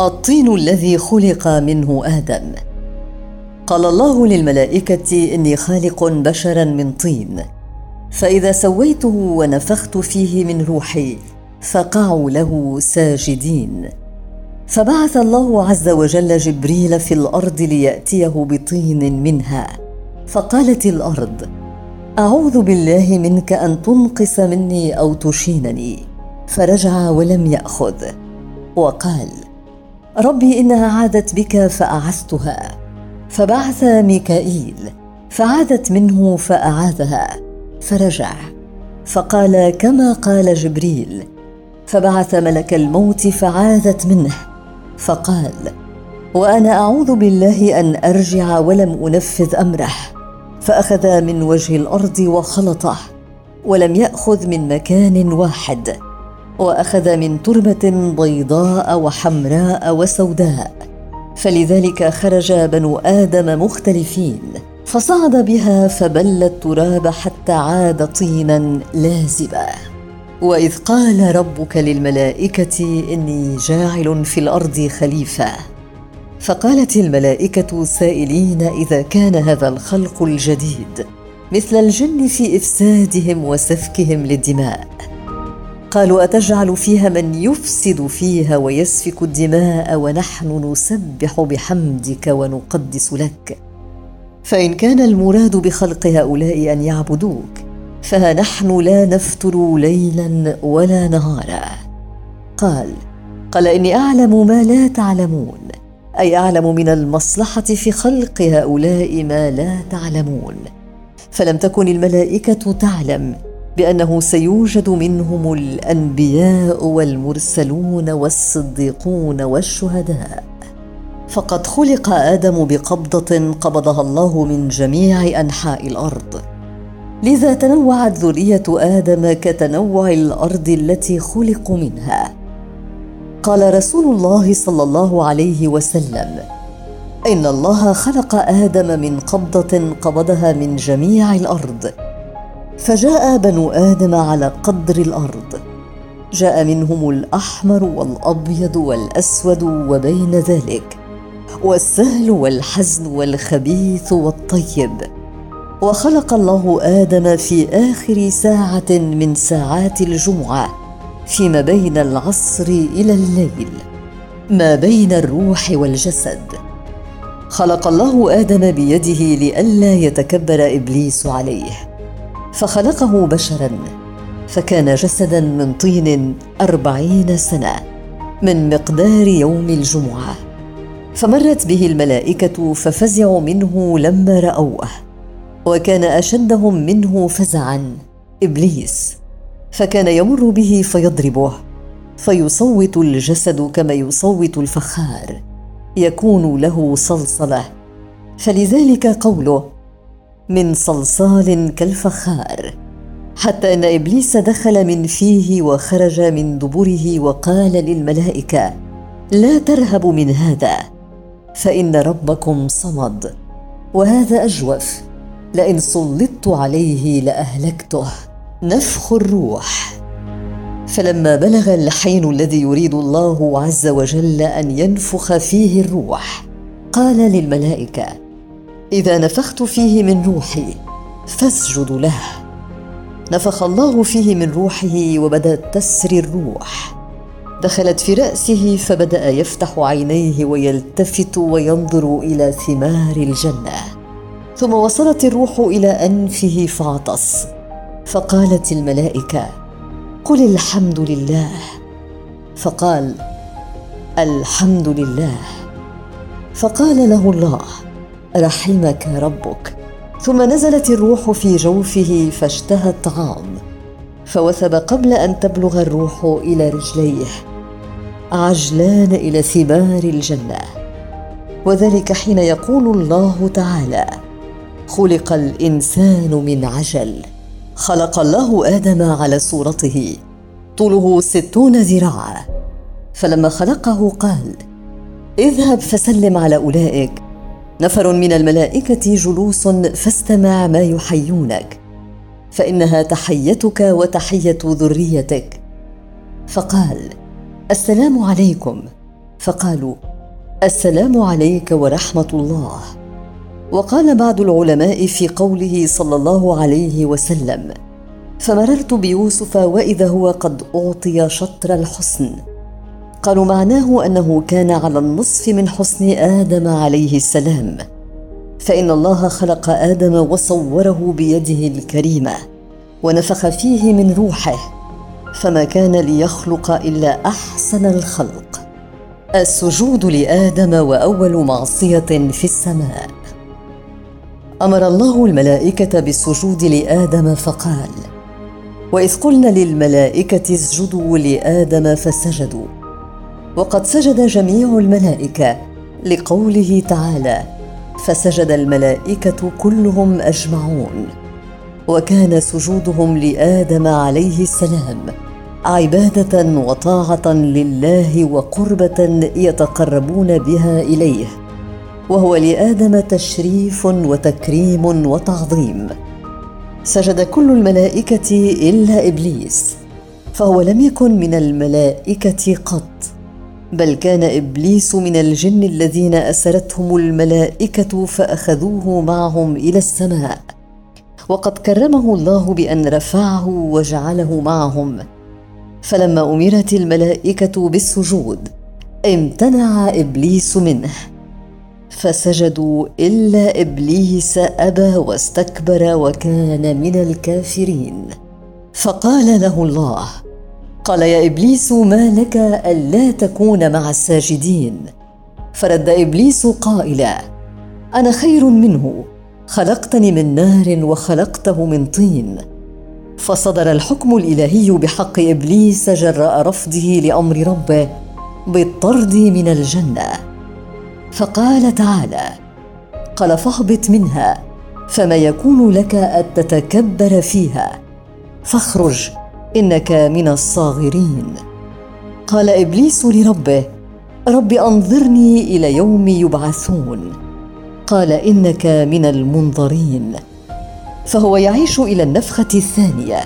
الطين الذي خلق منه آدم. قال الله للملائكة إني خالق بشرا من طين. فإذا سويته ونفخت فيه من روحي فقعوا له ساجدين. فبعث الله عز وجل جبريل في الأرض ليأتيه بطين منها. فقالت الأرض أعوذ بالله منك أن تنقص مني أو تشينني. فرجع ولم يأخذ. وقال ربي إنها عادت بك فأعزتها. فبعث ميكائيل فعادت منه فاعاذها فرجع. فقال كما قال جبريل فبعث ملك الموت فعاذت منه. فقال وأنا أعوذ بالله أن أرجع ولم أنفذ أمره. فأخذ من وجه الأرض وخلطه ولم يأخذ من مكان واحد. وأخذ من تربة بيضاء وحمراء وسوداء. فلذلك خرج بنو آدم مختلفين فصعد بها فبل التراب حتى عاد طينا لازبا. وإذ قال ربك للملائكة إني جاعل في الأرض خليفة. فقالت الملائكة سائلين إذا كان هذا الخلق الجديد مثل الجن في إفسادهم وسفكهم للدماء. قالوا أتجعل فيها من يفسد فيها ويسفك الدماء ونحن نسبح بحمدك ونقدس لك. فإن كان المراد بخلق هؤلاء أن يعبدوك فها نحن لا نفتر ليلا ولا نهارا. قال قال إني أعلم ما لا تعلمون أي أعلم من المصلحة في خلق هؤلاء ما لا تعلمون. فلم تكن الملائكة تعلم بأنه سيوجد منهم الأنبياء والمرسلون والصديقون والشهداء. فقد خلق آدم بقبضة قبضها الله من جميع أنحاء الأرض. لذا تنوعت ذرية آدم كتنوع الأرض التي خلقوا منها. قال رسول الله صلى الله عليه وسلم إن الله خلق آدم من قبضة قبضها من جميع الأرض. فجاء بنو آدم على قدر الأرض. جاء منهم الأحمر والأبيض والأسود وبين ذلك والسهل والحزن والخبيث والطيب. وخلق الله آدم في آخر ساعة من ساعات الجمعة فيما بين العصر إلى الليل ما بين الروح والجسد. خلق الله آدم بيده لئلا يتكبر إبليس عليه. فخلقه بشرا فكان جسدا من طين أربعين سنة من مقدار يوم الجمعة. فمرت به الملائكة ففزعوا منه لما رأوه وكان أشدهم منه فزعا إبليس. فكان يمر به فيضربه فيصوت الجسد كما يصوت الفخار يكون له صلصلة. فلذلك قوله من صلصال كالفخار حتى إن إبليس دخل من فيه وخرج من دبره وقال للملائكة لا ترهبوا من هذا فإن ربكم صمد وهذا أجوف لئن سلطت عليه لأهلكته نفخ الروح. فلما بلغ الحين الذي يريد الله عز وجل أن ينفخ فيه الروح قال للملائكة إذا نفخت فيه من روحي فاسجدوا له. نفخ الله فيه من روحه وبدأت تسري الروح. دخلت في رأسه فبدأ يفتح عينيه ويلتفت وينظر إلى ثمار الجنة. ثم وصلت الروح إلى أنفه فعطس فقالت الملائكة قل الحمد لله. فقال الحمد لله. فقال له الله رحمك ربك. ثم نزلت الروح في جوفه فاشتهى الطعام فوثب قبل أن تبلغ الروح إلى رجليه. عجلان إلى ثمار الجنة. وذلك حين يقول الله تعالى خلق الإنسان من عجل. خلق الله آدم على صورته. طوله ستون ذراعا. فلما خلقه قال اذهب فسلم على أولئك. نفر من الملائكة جلوس فاستمع ما يحيونك فإنها تحيتك وتحية ذريتك. فقال السلام عليكم. فقالوا السلام عليك ورحمة الله. وقال بعض العلماء في قوله صلى الله عليه وسلم فمررت بيوسف وإذا هو قد أعطي شطر الحسن. قالوا معناه أنه كان على النصف من حسن آدم عليه السلام. فإن الله خلق آدم وصوره بيده الكريمة ونفخ فيه من روحه فما كان ليخلق إلا أحسن الخلق. السجود لآدم وأول معصية في السماء. أمر الله الملائكة بالسجود لآدم فقال وإذ قلنا للملائكة اسجدوا لآدم فسجدوا وقد سجد جميع الملائكة لقوله تعالى فسجد الملائكة كلهم أجمعون. وكان سجودهم لآدم عليه السلام عبادة وطاعة لله وقربة يتقربون بها إليه. وهو لآدم تشريف وتكريم وتعظيم. سجد كل الملائكة إلا إبليس فهو لم يكن من الملائكة قط. بل كان إبليس من الجن الذين أسرتهم الملائكة فأخذوه معهم إلى السماء. وقد كرمه الله بأن رفعه وجعله معهم. فلما أمرت الملائكة بالسجود امتنع إبليس منه. فسجدوا إلا إبليس أبى واستكبر وكان من الكافرين. فقال له الله قال يا إبليس ما لك ألا تكون مع الساجدين. فرد إبليس قائلا أنا خير منه خلقتني من نار وخلقته من طين. فصدر الحكم الإلهي بحق إبليس جراء رفضه لأمر ربه بالطرد من الجنة. فقال تعالى قال فاهبط منها فما يكون لك أن تتكبر فيها فاخرج. إنك من الصاغرين. قال إبليس لربه رب أنظرني إلى يوم يبعثون. قال إنك من المنظرين. فهو يعيش إلى النفخة الثانية.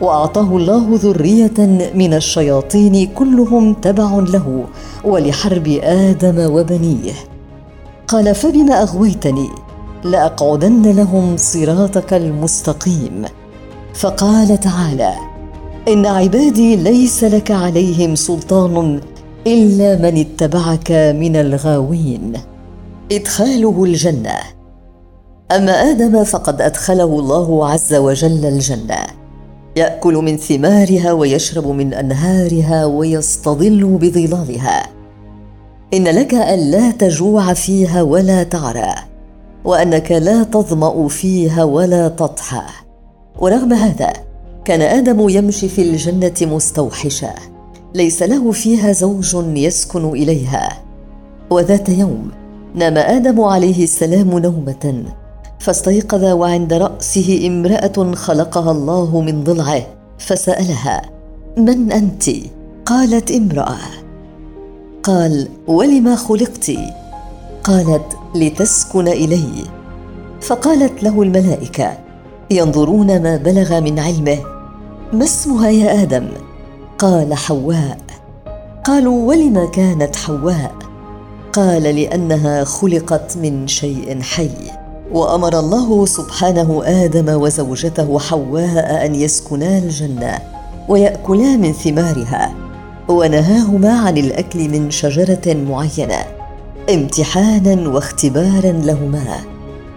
وأعطاه الله ذرية من الشياطين كلهم تبع له ولحرب آدم وبنيه. قال فبما أغويتني؟ لأقعدن لهم صراطك المستقيم. فقال تعالى إن عبادي ليس لك عليهم سلطان إلا من اتبعك من الغاوين. إدخاله الجنة. أما آدم فقد أدخله الله عز وجل الجنة. يأكل من ثمارها ويشرب من أنهارها ويستظل بظلالها. إن لك ألا تجوع فيها ولا تعرى وأنك لا تظمأ فيها ولا تضحى ورغم هذا كان آدم يمشي في الجنة مستوحشا. ليس له فيها زوج يسكن إليها. وذات يوم نام آدم عليه السلام نومة فاستيقظ وعند رأسه امرأة خلقها الله من ضلعه فسألها من أنت؟ قالت امرأة قال ولما خلقت؟ قالت لتسكن إلي. فقالت له الملائكة ينظرون ما بلغ من علمه. ما اسمها يا آدم؟ قال حواء. قالوا ولم كانت حواء؟ قال لأنها خلقت من شيء حي. وأمر الله سبحانه آدم وزوجته حواء أن يسكنا الجنة ويأكلا من ثمارها ونهاهما عن الأكل من شجرة معينة امتحانا واختبارا لهما.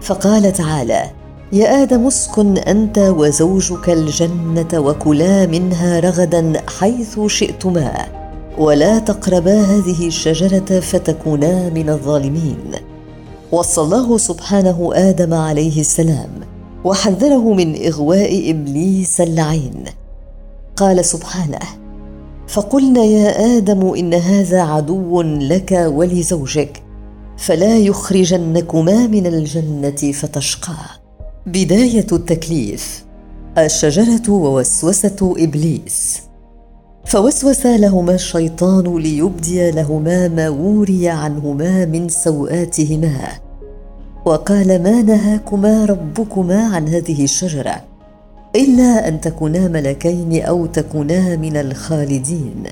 فقال تعالى يا آدم اسكن أنت وزوجك الجنة وكلا منها رغدا حيث شئتما ولا تقربا هذه الشجرة فتكونا من الظالمين. وصى الله سبحانه آدم عليه السلام وحذره من إغواء إبليس اللعين. قال سبحانه فقلنا يا آدم إن هذا عدو لك ولزوجك فلا يخرجنكما من الجنة فتشقى. بداية التكليف الشجرة ووسوسة إبليس. فوسوس لهما الشيطان ليبدي لهما ما وري عنهما من سوآتهما. وقال ما نهاكما ربكما عن هذه الشجرة إلا أن تكونا ملكين أو تكونا من الخالدين.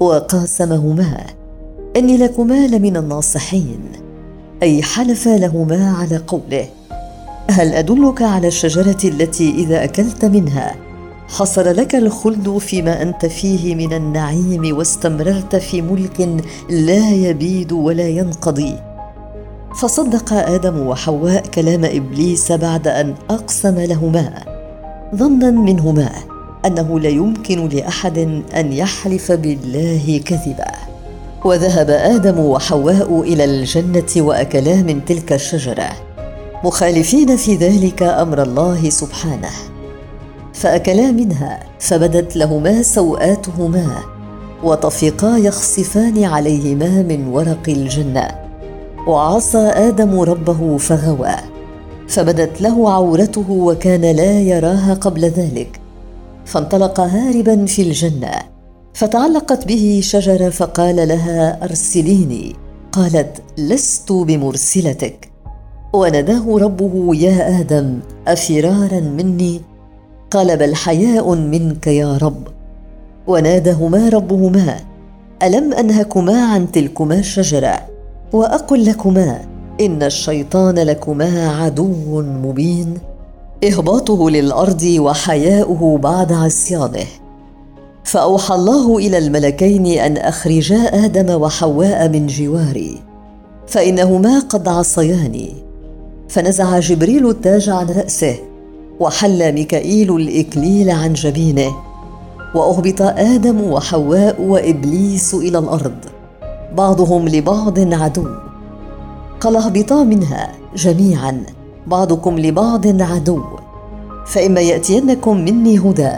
وقاسمهما إني لكما لمن الناصحين. أي حلف لهما على قوله. هل أدلك على الشجرة التي إذا أكلت منها؟ حصل لك الخلد فيما أنت فيه من النعيم واستمررت في ملك لا يبيد ولا ينقضي. فصدق آدم وحواء كلام إبليس بعد أن أقسم لهما. ظنا منهما أنه لا يمكن لأحد أن يحلف بالله كذبا. وذهب آدم وحواء إلى الجنة وأكلا من تلك الشجرة. مخالفين في ذلك أمر الله سبحانه. فأكلا منها فبدت لهما سوآتهما وطفقا يخصفان عليهما من ورق الجنة. وعصى آدم ربه فغوى فبدت له عورته وكان لا يراها قبل ذلك. فانطلق هاربا في الجنة فتعلقت به شجرة فقال لها أرسليني قالت لست بمرسلتك. وناداه ربه يا آدم أفرارا مني؟ قال بل حياء منك يا رب. ونادهما ربهما؟ ألم أنهكما عن تلكما الشجره وأقل لكما إن الشيطان لكما عدو مبين. إهباطه للأرض وحياؤه بعد عصيانه. فأوحى الله إلى الملكين أن أخرجا آدم وحواء من جواري فإنهما قد عصياني. فنزع جبريل التاج عن رأسه وحل ميكائيل الإكليل عن جبينه وأهبط آدم وحواء وإبليس إلى الأرض بعضهم لبعض عدو. قال اهبطا منها جميعا بعضكم لبعض عدو. فإما يأتينكم مني هدى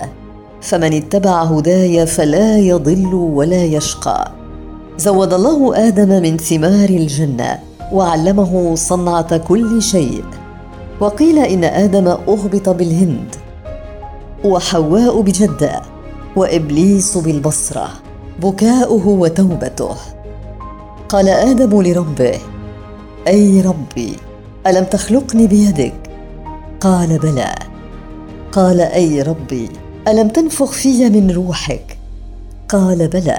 فمن اتبع هداي فلا يضل ولا يشقى. زود الله آدم من ثمار الجنة وعلمه صنعة كل شيء. وقيل إن آدم أهبط بالهند. وحواء بجدة. وإبليس بالبصرة. بكاؤه وتوبته. قال آدم لربه أي ربي ألم تخلقني بيدك؟ قال بلى. قال أي ربي ألم تنفخ في من روحك؟ قال بلى.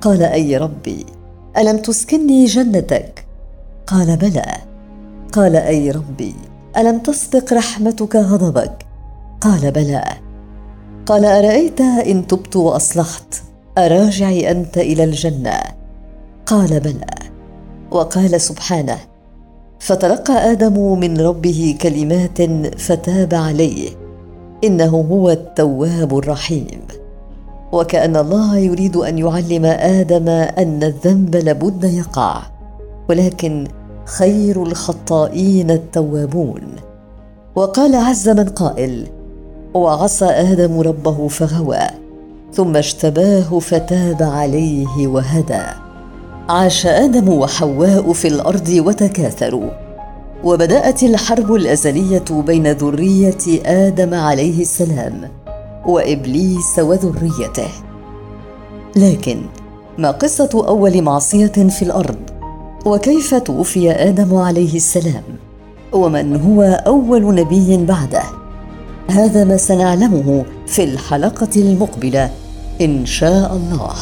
قال أي ربي ألم تسكني جنتك؟ قال بلى. قال أي ربي ألم تسبق رحمتك غضبك؟ قال بلى. قال أرأيت إن تبت وأصلحت؟ أراجعي أنت إلى الجنة؟ قال بلى. وقال سبحانه فتلقى آدم من ربه كلمات فتاب عليه. إنه هو التواب الرحيم. وكأن الله يريد أن يعلم آدم أن الذنب لابد يقع. ولكن خير الخطائين التوابون. وقال عز من قائل وعصى آدم ربه فغوى ثم اجتباه فتاب عليه وهدى. عاش آدم وحواء في الأرض وتكاثروا. وبدأت الحرب الأزلية بين ذرية آدم عليه السلام وإبليس وذريته. لكن ما قصة أول معصية في الأرض؟ وكيف توفي آدم عليه السلام؟ ومن هو أول نبي بعده؟ هذا ما سنعلمه في الحلقة المقبلة إن شاء الله.